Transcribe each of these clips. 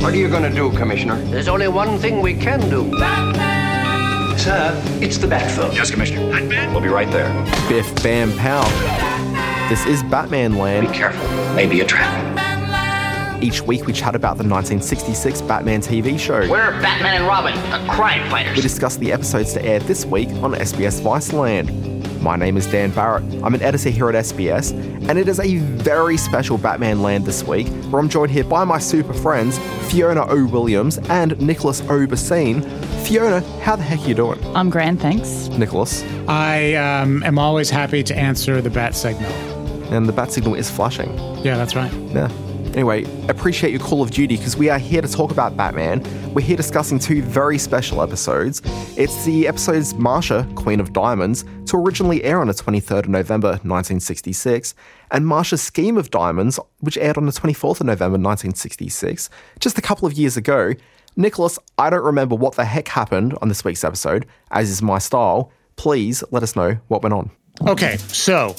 What are you gonna do, Commissioner? There's only one thing we can do. Batman! Sir, it's the Batphone. Yes, Commissioner. Batman? We'll be right there. Biff Bam Pow. This is Batman Land. Be careful. Maybe a trap. Each week we chat about the 1966 Batman TV show. We're Batman and Robin, the crime fighters. We discuss the episodes to air this week on SBS Viceland. My name is Dan Barrett. I'm an editor here at SBS, and it is a very special Batman Land this week, where I'm joined here by my super friends, Fiona O. Williams and Nicholas O. Bassine. Fiona, how the heck are you doing? I'm grand, thanks. Nicholas, I um, am always happy to answer the bat signal. and the bat signal is flashing. Yeah, that's right. Yeah. Anyway, appreciate your call of duty because we are here to talk about Batman. We're here discussing two very special episodes. It's the episodes Marsha, Queen of Diamonds, to originally air on the 23rd of November 1966, and Marsha's Scheme of Diamonds, which aired on the 24th of November 1966, just a couple of years ago. Nicholas, I don't remember what the heck happened on this week's episode, as is my style. Please let us know what went on. Okay, so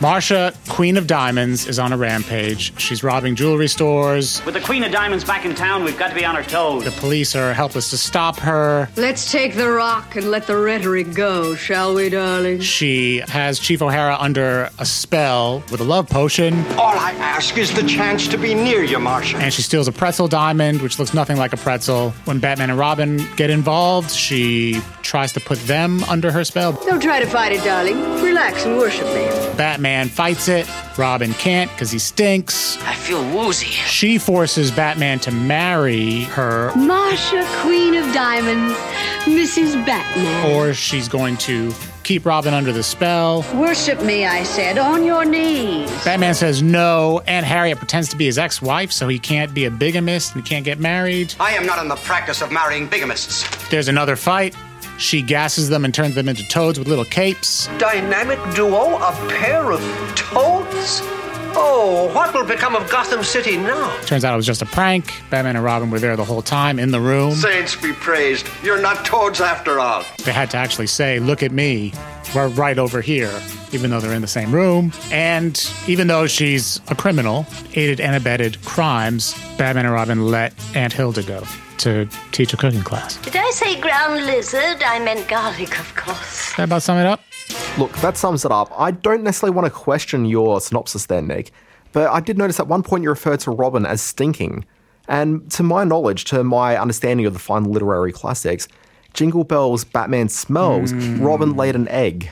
Marsha, Queen of Diamonds, is on a rampage. She's robbing jewelry stores. With the Queen of Diamonds back in town, we've got to be on our toes. The police are helpless to stop her. Let's take the rock and let the rhetoric go, shall we, darling? She has Chief O'Hara under a spell with a love potion, All I ask is the chance to be near you, Marsha. and she steals a pretzel diamond, which looks nothing like a pretzel. When Batman and Robin get involved, she tries to put them under her spell. Don't try to fight it, darling. Relax and worship me. Batman fights it. Robin can't because he stinks. I feel woozy. She forces Batman to marry her, Marsha, Queen of Diamonds, Mrs. Batman. or she's going to keep Robin under the spell. Worship me, I said, on your knees. Batman says no. Aunt Harriet pretends to be his ex wife, so he can't be a bigamist and can't get married. I am not in the practice of marrying bigamists. There's another fight. She gasses them and turns them into toads with little capes. Dynamic duo, a pair of toads? Oh, what will become of Gotham City now? Turns out it was just a prank. Batman and Robin were there the whole time in the room. Saints be praised. You're not toads after all. They had to actually say, Look at me. We're right over here, even though they're in the same room. And even though she's a criminal, aided and abetted crimes, Batman and Robin let Aunt Hilda go to teach a cooking class. Did I say ground lizard? I meant garlic, of course. That about sum it up? Look, that sums it up. I don't necessarily want to question your synopsis there, Nick, but I did notice at one point you referred to Robin as stinking. And to my knowledge, to my understanding of the fine literary classics, Jingle Bells, Batman smells, hmm. Robin laid an egg.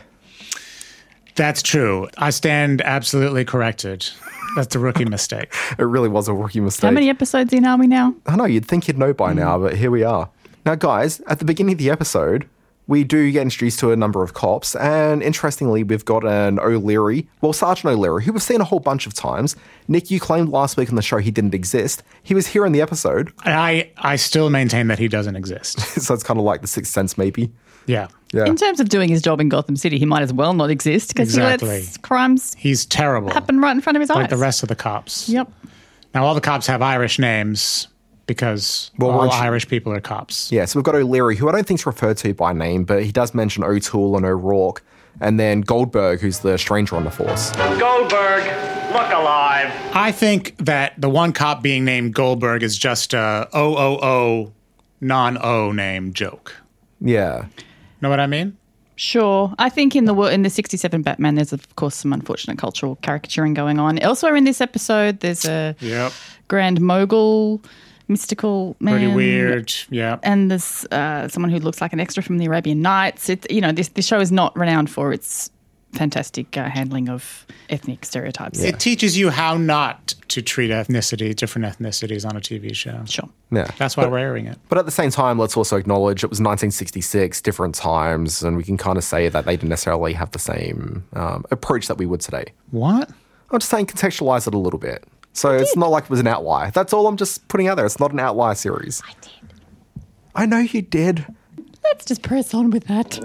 That's true. I stand absolutely corrected. That's a rookie mistake. It really was a rookie mistake. How many episodes in are we now? I know, you'd think you'd know by hmm. now, but here we are. Now, guys, at the beginning of the episode, we do get introduced to a number of cops, and interestingly, we've got an O'Leary, well, Sergeant O'Leary, who we've seen a whole bunch of times. Nick, you claimed last week on the show he didn't exist. He was here in the episode, I, I still maintain that he doesn't exist. so it's kind of like the Sixth Sense, maybe. Yeah. Yeah. In terms of doing his job in Gotham City, he might as well not exist because Exactly. he lets crimes He's terrible. happen right in front of his Like eyes. Like the rest of the cops. Yep. Now, all the cops have Irish names because Well, all once you- Irish people are cops. Yeah, so we've got O'Leary, who I don't think is referred to by name, but he does mention O'Toole and O'Rourke, and then Goldberg, who's the stranger on the force. Goldberg, look alive. I think that the one cop being named Goldberg is just a OOO non O name joke. Yeah. Know what I mean? Sure. I think in the in the 67 Batman, there's of course some unfortunate cultural caricaturing going on. Elsewhere in this episode, there's a Yep. grand mogul, mystical man. Pretty weird. Yeah. And there's uh, someone who looks like an extra from the Arabian Nights. It, you know, this, this show is not renowned for its fantastic uh, handling of ethnic stereotypes. It teaches you how not to treat ethnicity, different ethnicities on a TV show. Sure. Yeah. That's why we're airing it. But at the same time, let's also acknowledge it was 1966, different times, and we can kind of say that they didn't necessarily have the same um, approach that we would today. What? I'm just saying contextualize it a little bit. So it's not like it was an outlier. That's all I'm just putting out there. It's not an outlier series. I did. I know you did. Let's just press on with that.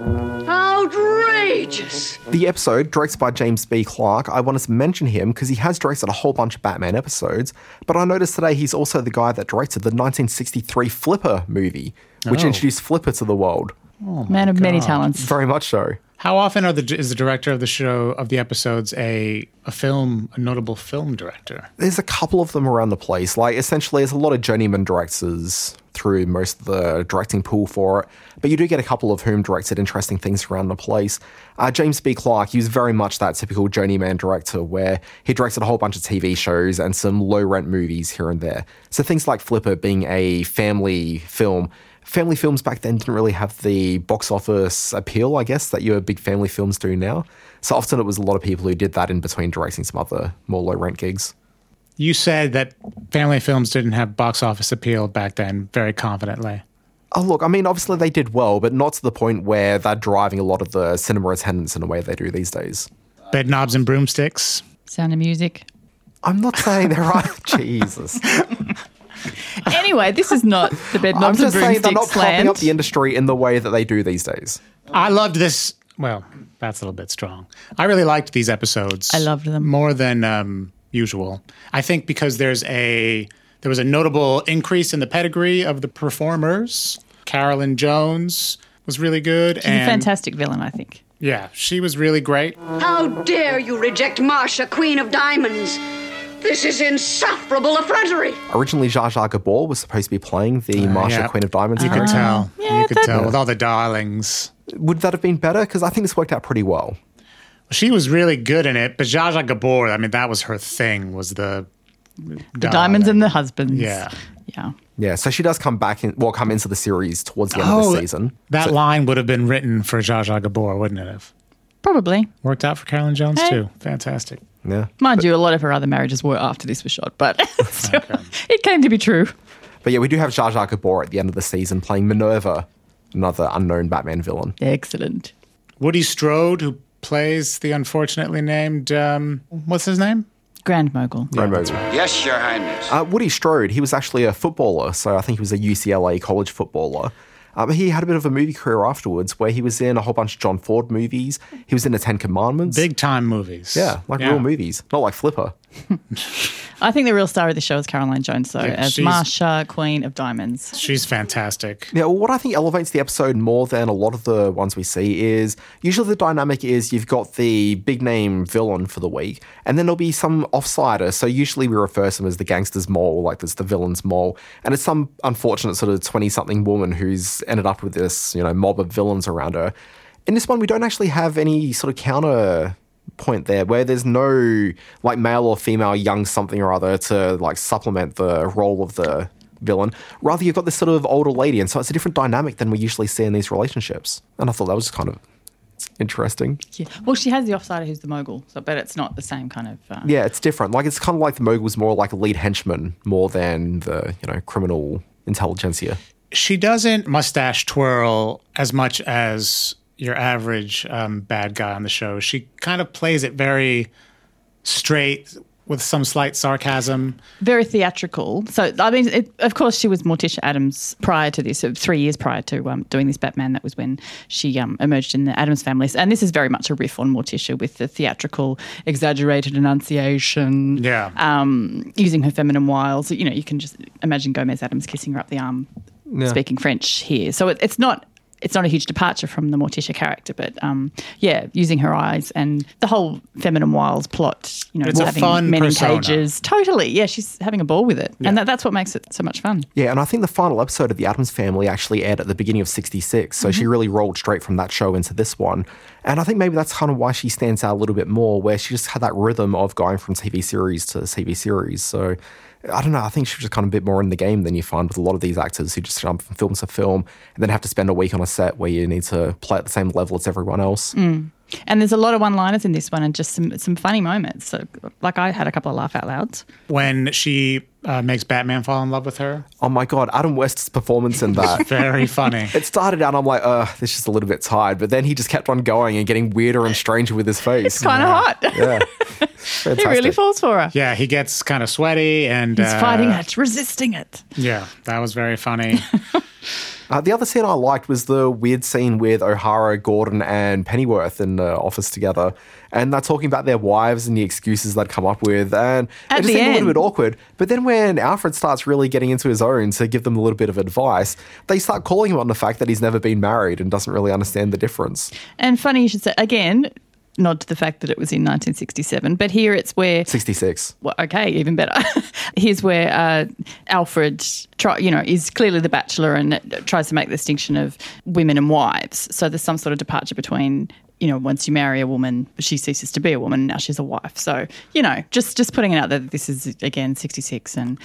Outrageous! The episode, directed by James B. Clark, I wanted to mention him because he has directed a whole bunch of Batman episodes, but I noticed today he's also the guy that directed the 1963 Flipper movie, which Oh. introduced Flipper to the world. Oh Man of many talents. Very much so. How often are the is the director of the show of the episodes a a film a notable film director? There's a couple of them around the place. Like essentially, there's a lot of journeyman directors through most of the directing pool for it, but you do get a couple of whom directed interesting things around the place. Uh, James B. Clark, he was very much that typical journeyman director where he directed a whole bunch of TV shows and some low rent movies here and there. So things like Flipper being a family film. Family films back then didn't really have the box office appeal, I guess, that your big family films do now. So often it was a lot of people who did that in between directing some other more low rent gigs. You said that family films didn't have box office appeal back then very confidently. Oh, look, I mean, obviously they did well, but not to the point where they're driving a lot of the cinema attendance in a way they do these days. Bed knobs and broomsticks. Sound of music. I'm not saying they're right. Jesus. Anyway, this is not the bed I'm knobs and just saying they're not broomsticks propping land. up the industry in the way that they do these days. I loved this. Well, that's a little bit strong. I really liked these episodes. I loved them. more than um, usual. I think because there's a there was a notable increase in the pedigree of the performers. Carolyn Jones was really good, She's a fantastic villain, I think. yeah, she was really great. How dare you reject Marsha, Queen of Diamonds? This is insufferable effrontery. Originally, Zsa Zsa Gabor was supposed to be playing the Marsha Uh, yeah. Queen of Diamonds You could tell. yeah, you could that- tell with all the darlings. Would that have been better? Because I think this worked out pretty well. She was really good in it, but Zsa Zsa Gabor, I mean, that was her thing. Was the The diamonds and the husbands. Yeah. Yeah. Yeah, so she does come back in, well, come into the series towards the end Oh, of the season. That So- line would have been written for Zsa Zsa Gabor, wouldn't it have? Probably. Worked out for Carolyn Jones Hey. too. Fantastic. Yeah. Mind you, a lot of her other marriages were after this was shot, but still, it came to be true. But yeah, we do have Zsa Zsa Gabor at the end of the season playing Minerva, another unknown Batman villain. Excellent. Woody Strode, who plays the unfortunately named um, what's his name? Grand Mogul. Right, Mogul. Yes, Your Highness. Uh, Woody Strode, he was actually a footballer, so I think he was a UCLA college footballer. But he had a bit of a movie career afterwards where he was in a whole bunch of John Ford movies. He was in the Ten Commandments. Big time movies. Yeah, like real movies, not like Flipper. I think the real star of the show is Carolyn Jones, though, Yeah, as Marsha, Queen of Diamonds. She's fantastic. Yeah, well, what I think elevates the episode more than a lot of the ones we see is usually the dynamic is you've got the big name villain for the week, and then there'll be some offsider. So usually we refer to them as the gangster's mole, like there's the villain's mole, and it's some unfortunate sort of twenty something woman who's ended up with this you know mob of villains around her. In this one, we don't actually have any sort of counter point there where there's no like male or female young something or other to like supplement the role of the villain. Rather, you've got this sort of older lady, and so it's a different dynamic than we usually see in these relationships. And I thought that was kind of interesting. Yeah. Well, she has the offsider who's the mogul, so but it's not the same kind of. Uh, Yeah, it's different. Like it's kind of like the mogul mogul's more like a lead henchman more than the you know criminal intelligentsia. She doesn't mustache twirl as much as your average um, bad guy on the show. She kind of plays it very straight with some slight sarcasm. very theatrical. So, I mean, it, of course, she was Morticia Addams prior to this, uh, three years prior to um, doing this Batman. That was when she um, emerged in the Addams family. And this is very much a riff on Morticia with the theatrical, exaggerated enunciation. Yeah. Um, using her feminine wiles. You know, you can just imagine Gomez Addams kissing her up the arm, speaking French here. So it, it's not. It's not a huge departure from the Morticia character, but um, yeah, using her eyes and the whole feminine wiles plot. You know, It's a having fun men persona. in cages. Totally. Yeah, she's having a ball with it. And that, that's what makes it so much fun. Yeah, and I think the final episode of The Addams Family actually aired at the beginning of 66, so she really rolled straight from that show into this one. And I think maybe that's kind of why she stands out a little bit more, where she just had that rhythm of going from TV series to TV series. So I don't know, I think she was just kind of a bit more in the game than you find with a lot of these actors who just jump from film to film and then have to spend a week on a set where you need to play at the same level as everyone else. Hmm. And there's a lot of one-liners in this one, and just some some funny moments. So, like I had a couple of laugh out louds. When she uh, makes Batman fall in love with her, Oh my God, Adam West's performance in that. very funny. It started out, I'm like, uh, this is just a little bit tired. But then he just kept on going and getting weirder and stranger with his face. It's kind of hot. Yeah. he really falls for her. Yeah, he gets kind of sweaty and He's uh, fighting it, resisting it. Yeah, that was very funny. Uh, the other scene I liked was the weird scene with O'Hara, Gordon, and Pennyworth in the office together. And they're talking about their wives and the excuses they'd come up with. And At it just seemed a little bit awkward. But then when Alfred starts really getting into his own to give them a little bit of advice, they start calling him on the fact that he's never been married and doesn't really understand the difference. And funny you should say, again, nod to the fact that it was in 1967, but here it's where 66. well, okay, even better. Here's where uh, Alfred, try, you know, is clearly the bachelor and tries to make the distinction of women and wives. So there's some sort of departure between, you know, once you marry a woman, she ceases to be a woman, now she's a wife. So you know, just just putting it out there that this is again 66 and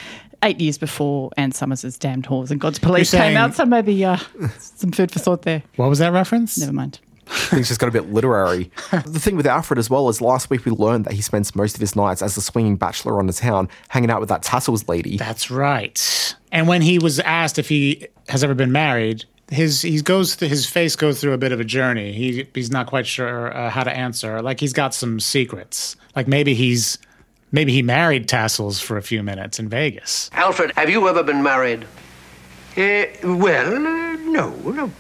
eight years before Anne Summers' Damned Whores and God's Police You're came out. So maybe uh, some food for thought there. What was that reference? Never mind. Things just got a bit literary. the thing with Alfred as well is last week we learned that he spends most of his nights as a swinging bachelor on the town, hanging out with that tassels lady. That's right. And when he was asked if he has ever been married, his he goes th- his face goes through a bit of a journey. He he's not quite sure uh, how to answer. Like he's got some secrets. Like maybe he's maybe he married Tassels for a few minutes in Vegas. Alfred, have you ever been married? Uh, well, uh, no, no.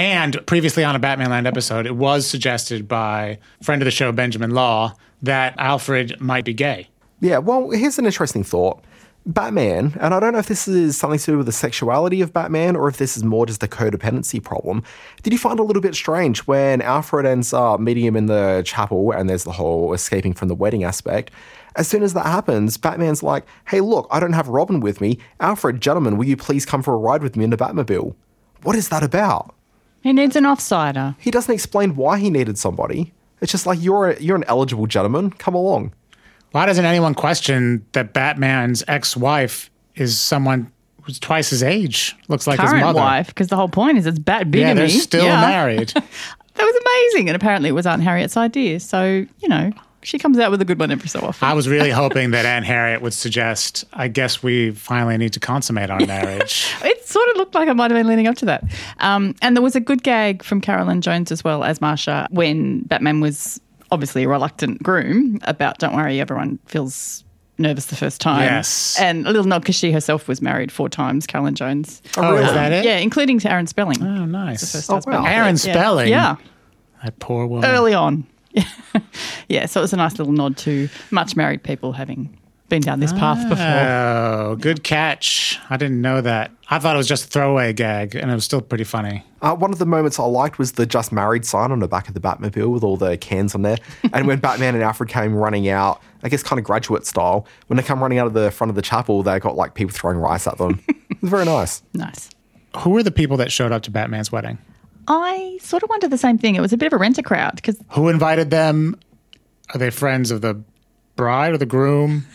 And previously on a Batman Land episode, it was suggested by friend of the show Benjamin Law that Alfred might be gay. Yeah, well, here's an interesting thought. Batman, and I don't know if this is something to do with the sexuality of Batman or if this is more just a codependency problem. Did you find a little bit strange when Alfred ends up meeting him in the chapel and there's the whole escaping from the wedding aspect? As soon as that happens, Batman's like, hey, look, I don't have Robin with me. Alfred, gentlemen, will you please come for a ride with me in the Batmobile? What is that about? He needs an offsider. He doesn't explain why he needed somebody. It's just like, you're, a, you're an eligible gentleman, come along. Why doesn't anyone question that Batman's ex-wife is someone who's twice his age? Looks like his Current mother. wife, because the whole point is it's bat bigamy. Yeah, they're still Yeah. married. That was amazing. And apparently it was Aunt Harriet's idea. So, you know, she comes out with a good one every so often. I was really hoping that Aunt Harriet would suggest, I guess we finally need to consummate our marriage. It sort of looked like I might have been leading up to that. Um, and there was a good gag from Carolyn Jones as well as Marsha when Batman was obviously a reluctant groom about, don't worry, everyone feels nervous the first time. Yes. And a little nod because she herself was married four times, Carolyn Jones. Oh, is that it? Yeah, including to Aaron Spelling. Oh, nice. First Oh, husband. wow. Aaron Yeah. Spelling? Yeah. That poor woman. Early on. yeah, so it was a nice little nod to much married people having been down this path before. Oh, good catch. I didn't know that. I thought it was just a throwaway gag, and it was still pretty funny. Uh, one of the moments I liked was the just married sign on the back of the Batmobile with all the cans on there. and when Batman and Alfred came running out, I guess kind of graduate style, when they come running out of the front of the chapel, they got like people throwing rice at them. it was very nice. Nice. Who were the people that showed up to Batman's wedding? I sort of wondered the same thing. It was a bit of a renter crowd because Who invited them? Are they friends of the bride or the groom?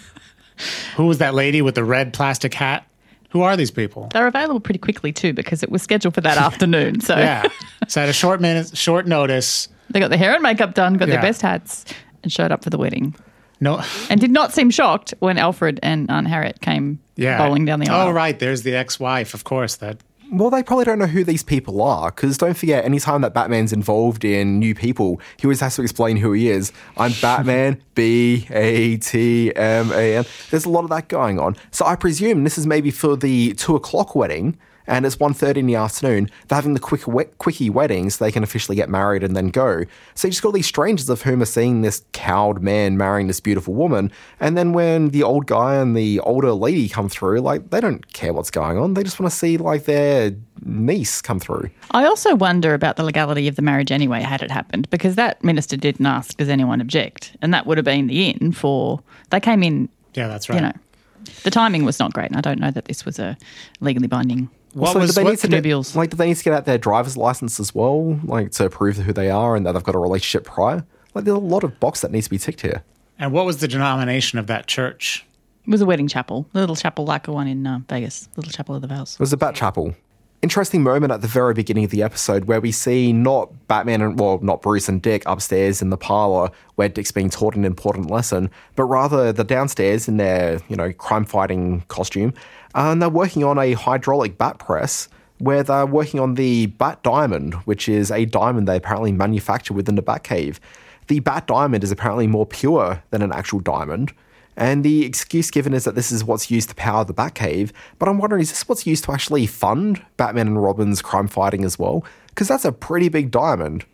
Who was that lady with the red plastic hat? Who are these people? they're available pretty quickly too because it was scheduled for that afternoon. So Yeah. So at a short minute, short notice, they got their hair and makeup done, got Yeah. their best hats, and showed up for the wedding. no, And did not seem shocked when Alfred and Aunt Harriet came yeah, bowling down the aisle. Oh, right. There's the ex-wife, of course. That Well, they probably don't know who these people are, because don't forget, anytime that Batman's involved in new people, he always has to explain who he is. I'm Batman, B A T M A N. There's a lot of that going on. So I presume this is maybe for the two o'clock wedding, and it's 1.30 in the afternoon. They're having the quick quickie weddings, so they can officially get married and then go. So you just got these strangers of whom are seeing this cowed man marrying this beautiful woman, and then when the old guy and the older lady come through, like they don't care what's going on. They just want to see like their niece come through. I also wonder about the legality of the marriage anyway, had it happened, because that minister didn't ask, does anyone object? And that would have been the in for, they came in, yeah, that's right. you know, the timing was not great. And I don't know that this was a legally binding. What So was do they what- need to get, like do they need to get out their driver's license as well, like to prove who they are and that they've got a relationship prior? Like there's a lot of box that needs to be ticked here. and what was the denomination of that church? It was a wedding chapel, a little chapel like the one in uh, Vegas, Little Chapel of the Vows. It was a Bat Chapel. Interesting moment at the very beginning of the episode where we see not Batman and, well, not Bruce and Dick upstairs in the parlor where Dick's being taught an important lesson, but rather the downstairs in their, you know, crime fighting costume. Uh, and they're working on a hydraulic bat press where they're working on the Bat Diamond, which is a diamond they apparently manufacture within the Batcave. The Bat Diamond is apparently more pure than an actual diamond. And the excuse given is that this is what's used to power the Batcave. But I'm wondering, is this what's used to actually fund Batman and Robin's crime fighting as well? Because that's a pretty big diamond.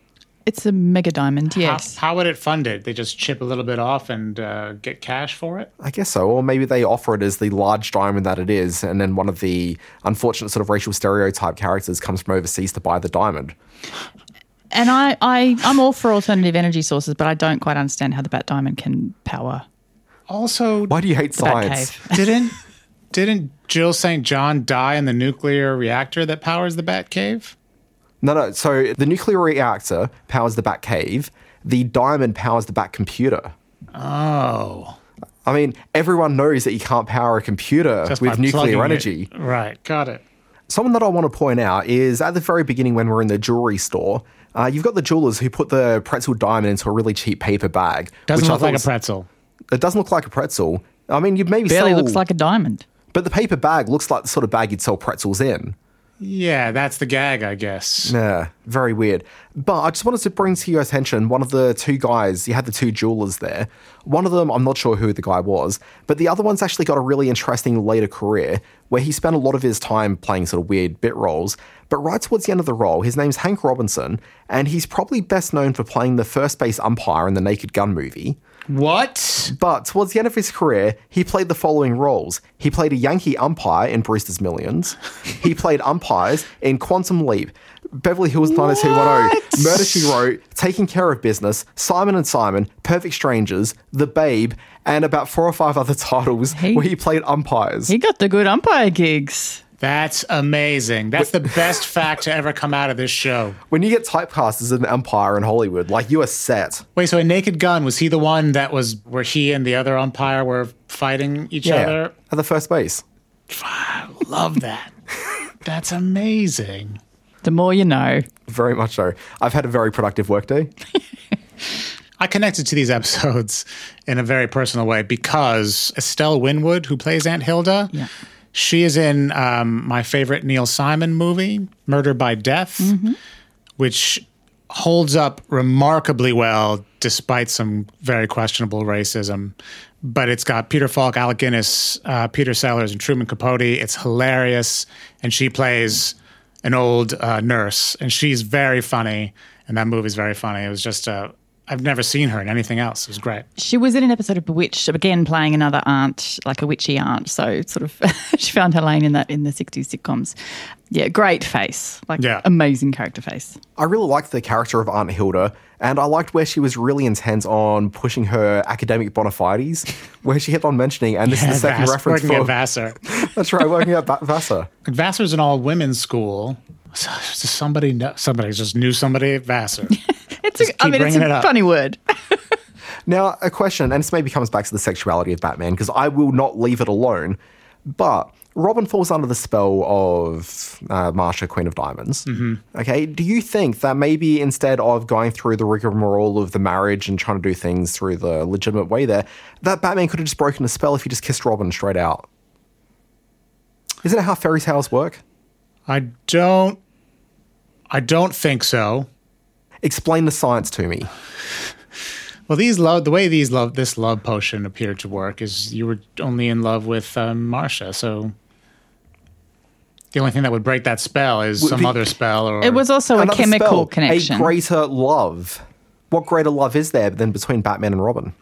It's a mega diamond, yes. How, how would it fund it? They just chip a little bit off and uh, get cash for it? I guess so. Or maybe they offer it as the large diamond that it is, and then one of the unfortunate sort of racial stereotype characters comes from overseas to buy the diamond. And I, I, I'm all for alternative energy sources, but I don't quite understand how the Bat Diamond can power. Also, Why do you hate science? Didn't didn't Jill St. John die in the nuclear reactor that powers the Batcave? No, no. So the nuclear reactor powers the Batcave. The diamond powers the Bat computer. Oh, I mean, everyone knows that you can't power a computer just with nuclear plugging it- energy. Right, got it. Someone that I want to point out is at the very beginning when we're in the jewelry store, uh, you've got the jewelers who put the pretzel diamond into a really cheap paper bag. Doesn't which I look thought like a pretzel. It doesn't look like a pretzel. I mean, you'd maybe Barely sell, looks like a diamond. but the paper bag looks like the sort of bag you'd sell pretzels in. Yeah, that's the gag, I guess. Yeah, very weird. But I just wanted to bring to your attention one of the two guys. You had the two jewelers there. One of them, I'm not sure who the guy was, but the other one's actually got a really interesting later career where he spent a lot of his time playing sort of weird bit roles. But right towards the end of the role, his name's Hank Robinson, and he's probably best known for playing the first base umpire in the Naked Gun movie. What? But towards the end of his career, he played the following roles. He played a Yankee umpire in Brewster's Millions. he played umpires in Quantum Leap, Beverly Hills 90210, Murder She Wrote, Taking Care of Business, Simon and Simon, Perfect Strangers, The Babe, and about four or five other titles He- where he played umpires. He got the good umpire gigs. That's amazing. That's the best fact to ever come out of this show. when you get typecast as an umpire in Hollywood, like you are set. Wait, so a Naked Gun was he the one that was where he and the other umpire were fighting each other? At the first base. I love that. That's amazing. The more you know. Very much so. I've had a very productive workday. I connected to these episodes in a very personal way because Estelle Winwood, who plays Aunt Hilda, Yeah. She is in um, my favorite Neil Simon movie, Murder by Death, which holds up remarkably well despite some very questionable racism. But it's got Peter Falk, Alec Guinness, uh, Peter Sellers, and Truman Capote. It's hilarious, and she plays an old uh, nurse, and she's very funny. And that movie's very funny. It was just uh, I've never seen her in anything else. It was great. She was in an episode of Bewitched, again playing another aunt, like a witchy aunt. So sort of she found her lane in that in the 60s sitcoms. Yeah, great face. Like Yeah. amazing character face. I really liked the character of Aunt Hilda, and I liked where she was really intent on pushing her academic bona fides, where she kept on mentioning, and this is the second Vass- reference working for at Vassar. that's right, working at Va- Vassar. Vassar's an all women's school. So somebody, kno- somebody just knew somebody at Vassar. It's Just a, I keep mean, it's bringing it a up. funny word. Now, a question, and this maybe comes back to the sexuality of Batman, because I will not leave it alone, but Robin falls under the spell of uh, Marsha, Queen of Diamonds. Mm-hmm. Okay, do you think that maybe instead of going through the rigmarole of the marriage and trying to do things through the legitimate way there, that Batman could have just broken the spell if he just kissed Robin straight out? Isn't it how fairy tales work? I don't, I don't think so. Explain the science to me. Well, these love the way these love this love potion appeared to work is you were only in love with um, Marsha, so the only thing that would break that spell is Would some be- other spell. Or It was also a chemical spell, connection. A greater love. What greater love is there than between Batman and Robin?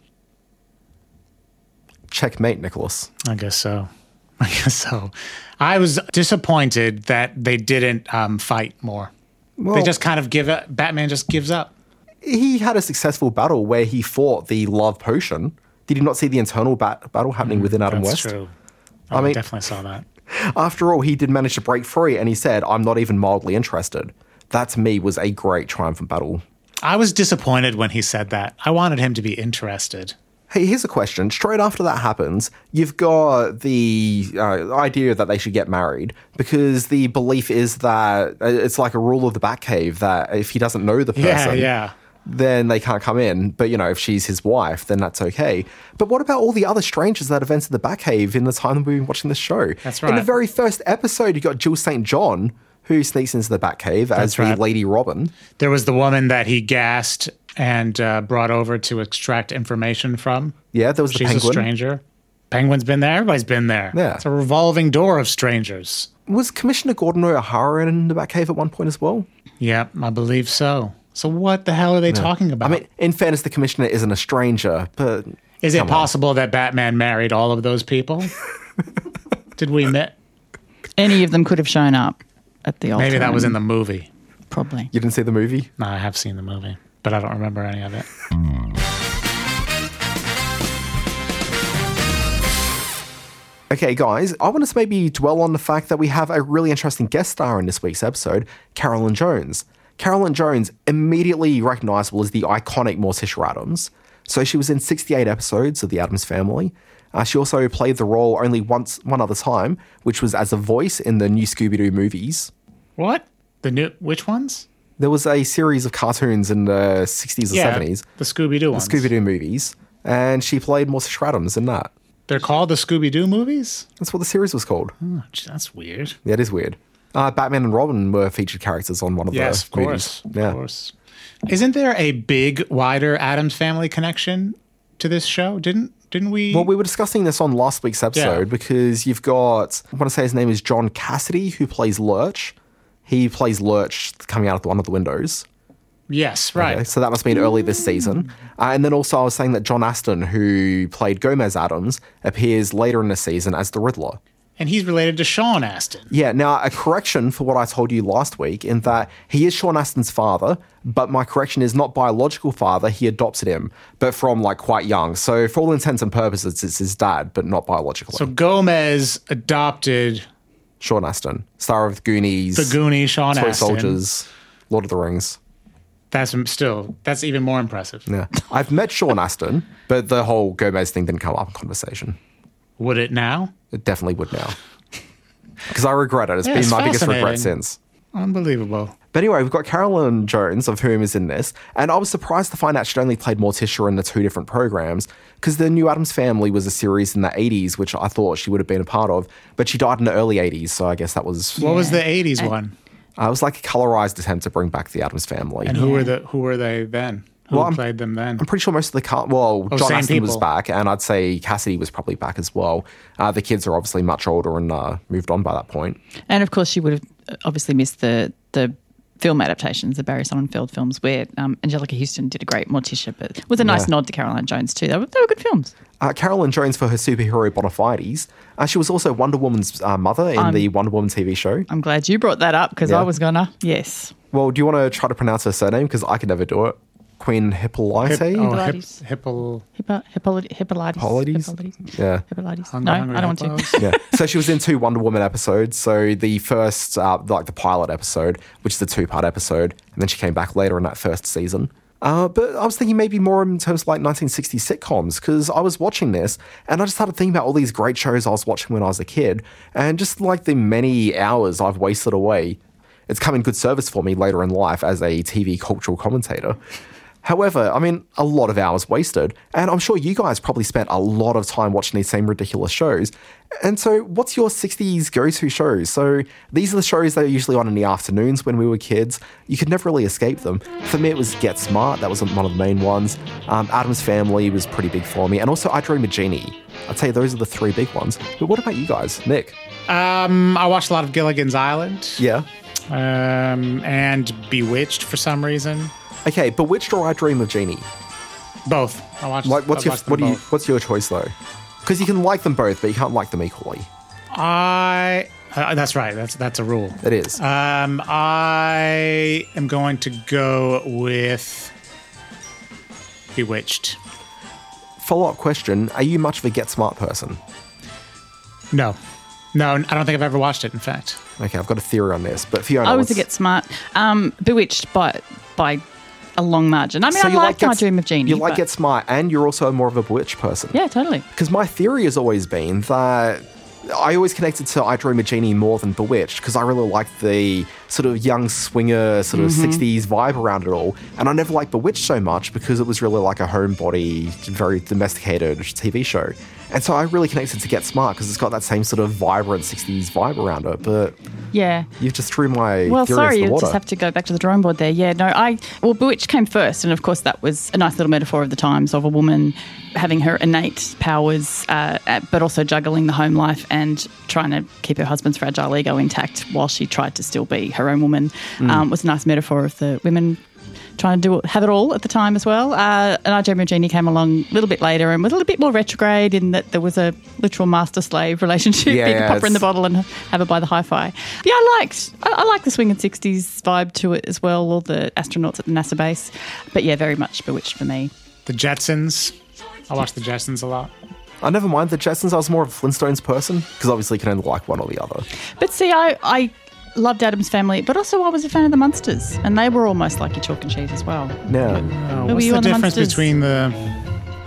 Checkmate, Nicholas. I guess so. I guess so. I was disappointed that they didn't um, fight more. They just kind of give up. Batman just gives up. he had a successful battle where he fought the love potion. Did you not see the internal bat- battle happening within Adam Mm, That's West? true. I Oh, I mean- definitely saw that. After all, he did manage to break free and he said, I'm not even mildly interested. That to me was a great triumphant battle. I was disappointed when he said that. I wanted him to be interested. Hey, here's a question. Straight after that happens, you've got the uh, idea that they should get married because the belief is that uh, it's like a rule of the Batcave that if he doesn't know the person, Yeah, yeah. then they can't come in. But you know, if she's his wife, then that's okay. But what about all the other strangers that have entered the Batcave in the time that we've been watching this show? That's right. In the very first episode, you got Jill St. John who sneaks into the Batcave as That's the. Lady Robin. There was the woman that he gassed and uh, brought over to extract information from. Yeah, that was the She's penguin. a stranger. Penguin's been there. Everybody's been there. Yeah. It's a revolving door of strangers. Was Commissioner Gordon O'Hara in the Batcave at one point as well? Yep, I believe so. So what the hell are they talking about? I mean, in fairness, the Commissioner isn't a stranger, but is it come on. possible that Batman married all of those people? Did we met? Any of them could have shown up at the altar. Maybe that was in the movie. Probably. you didn't see the movie? No, I have seen the movie, but I don't remember any of it. Okay, guys, I want us to maybe dwell on the fact that we have a really interesting guest star in this week's episode, Carolyn Jones. Carolyn Jones, immediately recognizable as the iconic Morticia Addams. So she was in 68 episodes of The Addams Family. Uh, she also played the role only once, one other time, which was as a voice in the new Scooby Doo movies. What? The new which ones? There was a series of cartoons in the 60s or 70s, the Scooby Doo ones. The Scooby Doo movies, and she played Morticia Addams in that. They're called the Scooby Doo movies. That's what the series was called. Oh, that's weird. Yeah, it is weird. Uh, Batman and Robin were featured characters on one of Yes, the of course. movies. Yeah. Of course. Isn't there a big, wider Addams Family connection to this show? Didn't didn't we? Well, we were discussing this on last week's episode Yeah. because you've got, I want to say his name is John Cassidy, who plays Lurch. He plays Lurch coming out of one of the windows. yes, right. Okay, so that must have been early this season. Uh, and then also, I was saying that John Astin, who played Gomez Addams, appears later in the season as the Riddler. And he's related to Sean Astin. Yeah, now a correction for what I told you last week in that he is Sean Astin's father, but my correction is not biological father, he adopted him, but from like quite young. So for all intents and purposes, it's his dad, but not biologically. So Gomez adopted Sean Astin, star of the Goonies, the Goonie Sean Toy Astin. Soldiers, Lord of the Rings. That's still that's even more impressive. Yeah. I've met Sean Astin, but the whole Gomez thing didn't come up in conversation. Would it now? It definitely would now. Because I regret it. It's Yeah, been it's my biggest regret since. Unbelievable. But anyway, we've got Carolyn Jones, of whom is in this, and I was surprised to find out she'd only played Morticia in the two different programs, because the New Addams Family was a series in the 80s, which I thought she would have been a part of, but she died in the early 80s, so I guess that was. What was the '80s one? Uh, it was like a colorized attempt to bring back the Addams Family. And who were the who were they then? Who Well, I'm- played them then? I'm pretty sure most of the car. Well, Oh, John same Astin was back, and I'd say Cassidy was probably back as well. Uh, the kids are obviously much older and uh, moved on by that point. And of course, she would have uh, obviously missed the the film adaptations, the Barry Sonnenfeld films, where um, Anjelica Huston did a great Morticia, but it was a nice Yeah. nod to Carolyn Jones too. They were, they were good films. Uh, Carolyn Jones for her superhero bona fides. Uh, she was also Wonder Woman's uh, mother in I'm- the Wonder Woman TV show. I'm glad you brought that up because Yeah. I was gonna. Yes, Well, do you want to try to pronounce her surname? Because I can never do it. Queen Hippolyte? Hip- oh, hip, Hippolytes. Hippo. Hippo, Hippolytes. Hippolytes. Hippolytes? Hippolytes. Yeah. Hippolytes. Hungry, no, hungry I don't want to. yeah. So she was in two Wonder Woman episodes. So the first, uh, like the pilot episode, which is the two part episode, and then she came back later in that first season. Uh, but I was thinking maybe more in terms of like 1960s sitcoms because I was watching this and I just started thinking about all these great shows I was watching when I was a kid and just like the many hours I've wasted away. It's come in good service for me later in life as a TV cultural commentator. However, I mean, a lot of hours wasted, and I'm sure you guys probably spent a lot of time watching these same ridiculous shows. And so, what's your 60s go to shows? So, these are the shows that are usually on in the afternoons when we were kids. You could never really escape them. For me, it was Get Smart, that was one of the main ones. Um, Addams Family was pretty big for me, and also I Dream of Jeannie. I'd say those are the three big ones. But what about you guys? Nick? Um, I watched a lot of Gilligan's Island. Yeah. Um, and Bewitched for some reason. Okay, Bewitched or I Dream of Jeannie? Both. I watched. Like, what's I your watched them what do you both. what's your choice though? Because you can like them both, but you can't like them equally. I. Uh, that's right. That's that's a rule. It is. Um, I am going to go with Bewitched. Follow up question: Are you much of a Get Smart person? No, no, I don't think I've ever watched it. In fact, Okay, I've got a theory on this, but Fiona, I was a get smart. Um, bewitched by by a long margin. I mean, So I like My Dream of Jeannie. You like but- Get Smart, and you're also more of a witch person. Yeah, totally. Because my theory has always been that I always connected to I Dream of Jeannie more than Bewitched because I really liked the sort of young swinger, sort of Mm-hmm. 60s vibe around it all. And I never liked Bewitched so much because it was really like a homebody, very domesticated TV show. And so I really connected to Get Smart because it's got that same sort of vibrant 60s vibe around it. But Yeah. you've just threw my Well, sorry, you water. just have to go back to the drawing board there. Yeah, no, I well, Bewitched came first, and of course that was a nice little metaphor of the times of a woman having her innate powers, uh, uh, but also juggling the home life and trying to keep her husband's fragile ego intact while she tried to still be her own woman. Mm. Um, was a nice metaphor of the women trying to do it, have it all at the time as well. Uh, and I, Dream of Jeannie came along a little bit later and was a little bit more retrograde in that there was a literal master slave relationship. Yeah, you could yeah, pop her in the bottle and have her by the hi-fi. Yeah, I liked I, I like the swinging sixties vibe to it as well. All the astronauts at the NASA base, but yeah, very much bewitched for me. The Jetsons. I watch the Jetsons a lot. I never mind the Jetsons. I was more of a Flintstones person because obviously you can only like one or the other. But see, I I loved Addams family, but also I was a fan of the Munsters, and they were almost like your chalk and cheese as well. Yeah. Uh, were what's the the difference Munsters? between the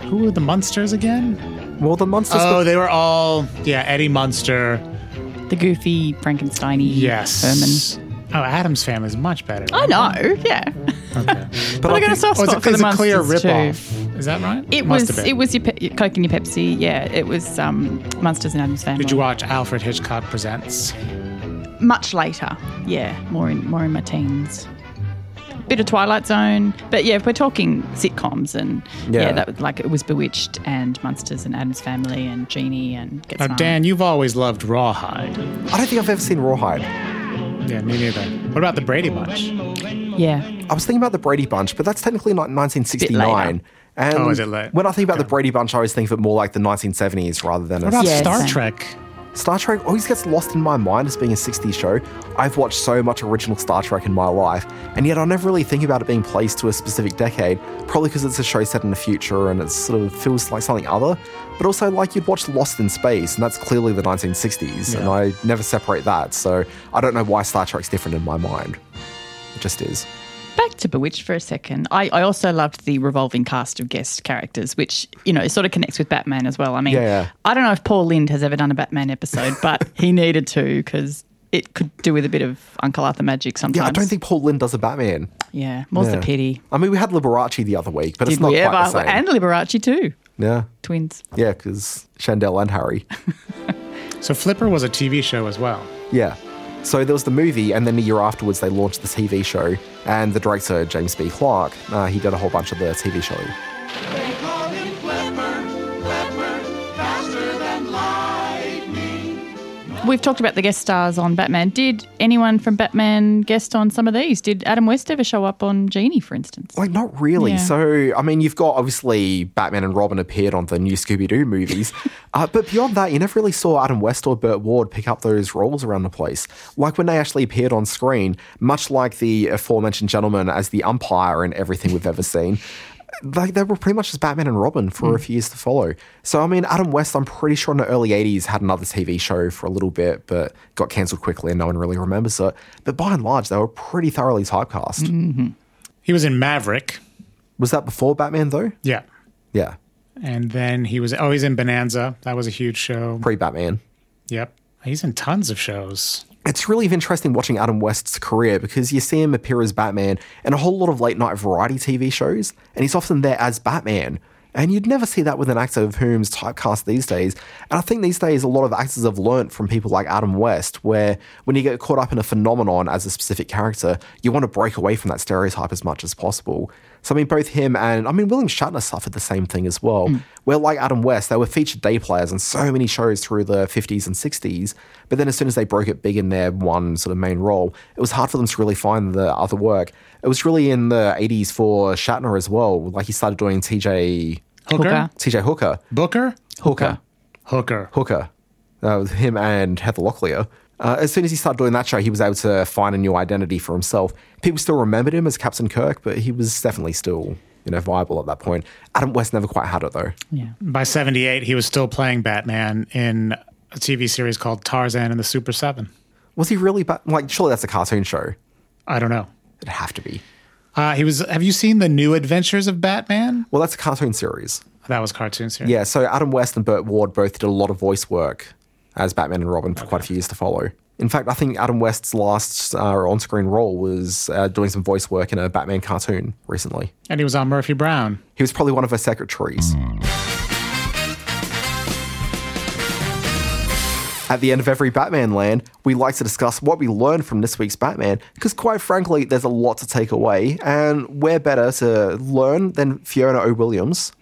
who were the Munsters again? Well, the monsters. Oh, they were all yeah. Eddie Munster. The goofy Frankensteiny Yes. Herman. Oh, Addams family is much better. I know, yeah. but I got a soft Oh, it's a, for the it's a clear Munsters too. Is that right? It Must was have been. it was your, pe- your Coke and your Pepsi. Yeah, it was um, Munsters and Addams family. Did you watch Alfred Hitchcock Presents? Much later. Yeah, more in more in my teens. Bit of Twilight Zone, but yeah, if we're talking sitcoms and yeah, Yeah. that was like it was Bewitched and Munsters and Addams Family and Jeannie and Get Now, Smart. Dan, you've always loved Rawhide. I don't think I've ever seen Rawhide. Yeah, me neither. What about the Brady Bunch? Yeah, I was thinking about the Brady Bunch, but that's technically not 1969. And Oh, is it late? when I think about the Brady Bunch, I always think of it more like the 1970s rather than a What about Yeah, Star same. Trek? Star Trek always gets lost in my mind as being a 60s show. I've watched so much original Star Trek in my life, and yet I never really think about it being placed to a specific decade, probably because it's a show set in the future and it sort of feels like something other. But also, like you'd watch Lost in Space, and that's clearly the 1960s, and I never separate that, so I don't know why Star Trek's different in my mind. It just is. Back to Bewitched for a second. I, I also loved the revolving cast of guest characters, which you know sort of connects with Batman as well. I mean, Yeah, yeah. I don't know if Paul Lynde has ever done a Batman episode, but he needed to because it could do with a bit of Uncle Arthur magic sometimes. Yeah, I don't think Paul Lynde does a Batman. Yeah, more's Yeah. the pity. I mean, we had Liberace the other week, but it's not we quite ever? the same. And Liberace too, yeah, twins. yeah, because Chandell and Harry. So Flipper was a TV show as well. Yeah. So there was the movie, and then a year afterwards, they launched the TV show. And the director, James B. Clark, uh, he did a whole bunch of the TV show. We've talked about the guest stars on Batman. Did anyone from Batman guest on some of these? Did Adam West ever show up on Jeannie, for instance? Like, not really. Yeah. So, I mean, you've got obviously Batman and Robin appeared on the new Scooby Doo movies. uh, but beyond that, you never really saw Adam West or Burt Ward pick up those roles around the place. Like when they actually appeared on screen, much like the aforementioned gentleman as the umpire in everything we've ever seen. Like they were pretty much just Batman and Robin for a hmm. few years to follow. So I mean, Adam West, I'm pretty sure in the early '80s had another TV show for a little bit, but got cancelled quickly, and no one really remembers it. But by and large, they were pretty thoroughly typecast. Mm-hmm. He was in Maverick. Was that before Batman though? Yeah. Yeah, And then he was oh he's in Bonanza. That was a huge show. pre Batman. Yep. He's in tons of shows. It's really interesting watching Adam West's career because you see him appear as Batman in a whole lot of late night variety TV shows, and he's often there as Batman. And you'd never see that with an actor of whom's typecast these days. And I think these days a lot of actors have learnt from people like Adam West, where when you get caught up in a phenomenon as a specific character, you want to break away from that stereotype as much as possible. So I mean, both him and I mean William Shatner suffered the same thing as well. Hmm. Where like Adam West, they were featured day players on so many shows through the 50s and 60s, but then as soon as they broke it big in their one sort of main role, it was hard for them to really find the other work. It was really in the 80s for Shatner as well. Like he started doing TJ Hooker? Hooker. TJ Hooker. Booker? Hooker. Hooker. Hooker. That was him and Heather Locklear. Uh, as soon as he started doing that show, he was able to find a new identity for himself. People still remembered him as Captain Kirk, but he was definitely still, you know, viable at that point. Adam West never quite had it though. Yeah. By 78, he was still playing Batman in a TV series called Tarzan and the Super Seven. Was he really? Ba- like, surely that's a cartoon show. I don't know. It'd have to be. Uh, he was. Have you seen the New Adventures of Batman? Well, that's a cartoon series. That was cartoon series. Yeah. So Adam West and Burt Ward both did a lot of voice work as Batman and Robin for quite a few years to follow. In fact, I think Adam West's last uh, on-screen role was uh, doing some voice work in a Batman cartoon recently. And he was on Murphy Brown. He was probably one of her secretaries. At the end of every Batman land, we like to discuss what we learned from this week's Batman, because quite frankly, there's a lot to take away, and we're better to learn than Fiona O. Williams.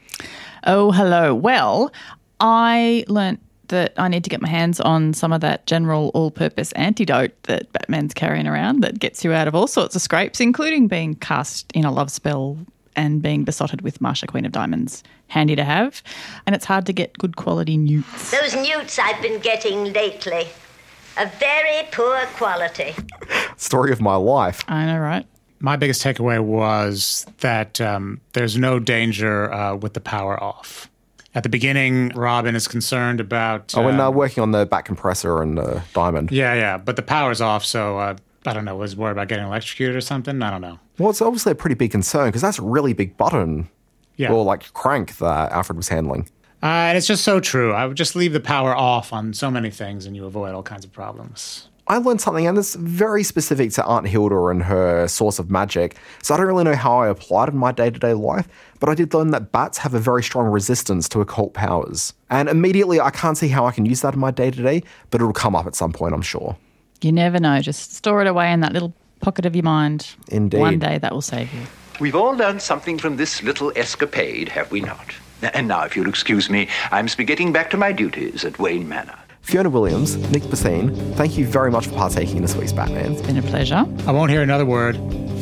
Oh, hello. Well, I learnt that I need to get my hands on some of that general all purpose antidote that Batman's carrying around that gets you out of all sorts of scrapes, including being cast in a love spell and being besotted with Marsha, Queen of Diamonds. Handy to have. And it's hard to get good quality newts. Those newts I've been getting lately. A very poor quality. Story of my life. I know, right? My biggest takeaway was that um, there's no danger uh, with the power off. At the beginning, Robin is concerned about. Oh, when uh, um, working on the back compressor and uh, diamond. Yeah, yeah, but the power's off, so uh, I don't know. Was worried about getting electrocuted or something. I don't know. Well, it's obviously a pretty big concern because that's a really big button Yeah, or like crank that Alfred was handling. uh, and it's just so true. I would just leave the power off on so many things, and you avoid all kinds of problems. I learned something, and it's very specific to Aunt Hilda and her source of magic. So I don't really know how I applied it in my day to day life, but I did learn that bats have a very strong resistance to occult powers. And immediately, I can't see how I can use that in my day to day, but it'll come up at some point, I'm sure. You never know. Just store it away in that little pocket of your mind. Indeed. One day that will save you. We've all learned something from this little escapade, have we not? And now, if you'll excuse me, I'm getting back to my duties at Wayne Manor. Fiona Williams, Nick Bassine, thank you very much for partaking in this week's Batman. It's been a pleasure. I won't hear another word.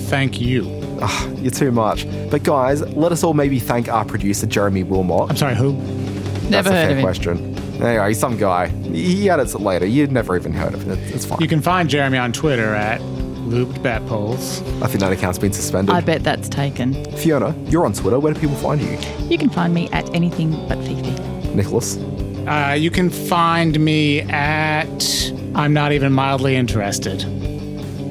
Thank you. Ah, you're too much. But guys, let us all maybe thank our producer, Jeremy Wilmot. I'm sorry, who? Never That's a heard fair of him. question. Anyway, he's some guy. He edits it later. You'd never even heard of it. It's fine. You can find Jeremy on Twitter at Looped Bat Polls. I think that account's been suspended. I bet that's taken. Fiona, you're on Twitter. Where do people find you? You can find me at anything but Fifi. Nicholas? Uh, you can find me at I'm not even mildly interested.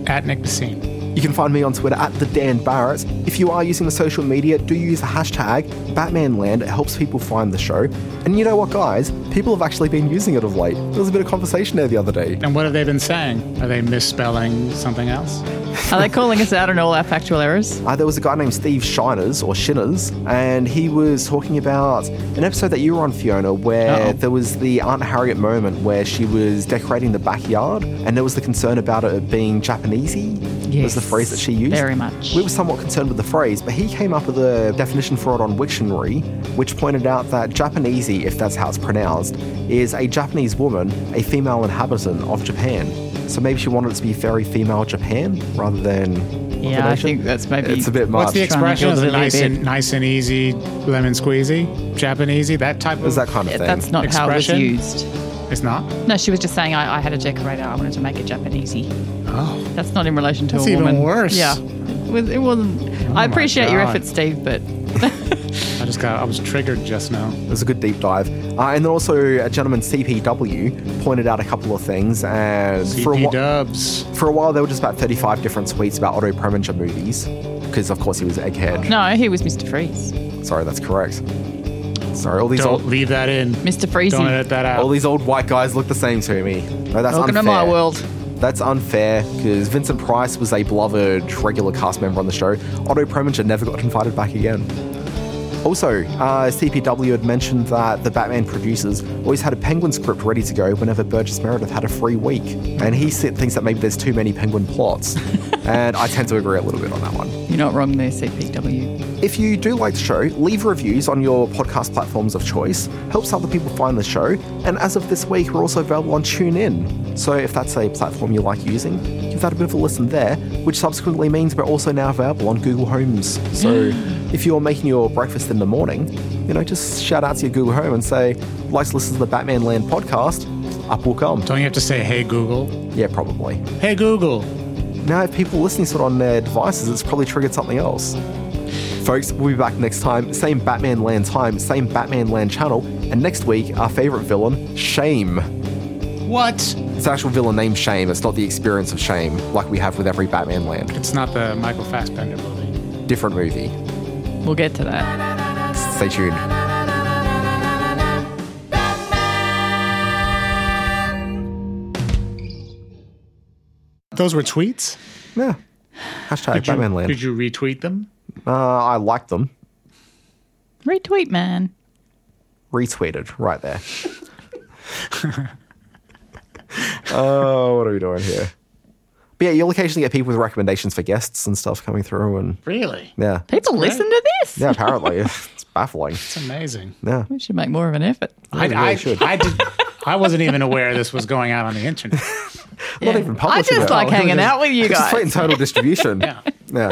At Nick Bassine. You can find me on Twitter at the Dan Barrett. If you are using the social media, do use the hashtag BatmanLand. It helps people find the show. And you know what, guys? People have actually been using it of late. There was a bit of conversation there the other day. And what have they been saying? Are they misspelling something else? Are they calling us out on all our factual errors? Uh, there was a guy named Steve Shiners or Shinners, and he was talking about an episode that you were on, Fiona, where Uh-oh. there was the Aunt Harriet moment where she was decorating the backyard, and there was the concern about it being Japanesey. Was the phrase that she used. very much. We were somewhat concerned with the phrase, but he came up with a definition for it on Wiktionary, which pointed out that Japanesey, if that's how it's pronounced, is a Japanese woman, a female inhabitant of Japan. So maybe she wanted it to be very female Japan rather than. Yeah, I think that's maybe. It's a bit much. What's the expression? build Is it it a little nice bit. and nice and easy, lemon squeezy, Japanesey, that type of? Is that kind of thing? That's not how it was Expression? used. It's not. No, she was just saying I, I had a decorator. I wanted to make it Japanesey. Oh, That's not in relation to That's a even woman. worse. Yeah, it, was, it wasn't. I my appreciate your God. efforts, Steve, but I just got. I was triggered just now. It was a good deep dive. Uh, and then also, a gentleman, CPW, pointed out a couple of things. And for a, CP whi- Dubs. for a while, there were just about 35 different tweets about Otto Preminger movies. Because, of course, he was Egghead. no, he was Mr. Freeze. Sorry, that's correct. Sorry, all these Don't old, leave that in. Mr. Freezy. Don't edit that out. all these old white guys look the same to me. No, that's Welcome unfair. to my world. That's unfair because Vincent Price was a beloved regular cast member on the show. Otto Preminger never got invited back again. Also, uh, CPW had mentioned that the Batman producers always had a Penguin script ready to go whenever Burgess Meredith had a free week. And he said, thinks that maybe there's too many Penguin plots. and I tend to agree a little bit on that one. You're not wrong there, CPW. If you do like the show, leave reviews on your podcast platforms of choice. Helps other people find the show. And as of this week, we're also available on TuneIn. So if that's a platform you like using, give that a bit of a listen there, which subsequently means we're also now available on Google Homes. So if you're making your breakfast in the morning, you know, just shout out to your Google Home and say, like to listen to the Batman Land podcast, up will come. Don't you have to say, "Hey Google"? Yeah, probably. Hey Google. Now, if people listening to it on their devices, it's probably triggered something else. Folks, we'll be back next time. Same Batman Land time, same Batman Land channel. And next week, our favorite villain, Shame. What? It's an actual villain named Shame. It's not the experience of shame like we have with every Batman Land. It's not the Michael Fassbender movie. Different movie. We'll get to that. Stay tuned. Those were tweets. Yeah. Hashtag Did you, Batman Land. did you retweet them? Uh, I liked them. Retweet, man. Retweeted right there. Oh, what are we doing here? But yeah, you'll occasionally get people with recommendations for guests and stuff coming through, and Really? yeah, People listen to this. yeah. Apparently, it's baffling. It's amazing. Yeah, We should make more of an effort. I, really I, should. I, did, I wasn't even aware this was going out on the internet. not even publishing I just it. like Oh, hanging just- out with you Just guys. playing total distribution. Yeah. yeah.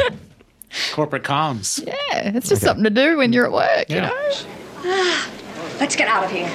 Corporate comms. Yeah, it's just something to do when you're at work, you Yeah. know? Let's get out of here.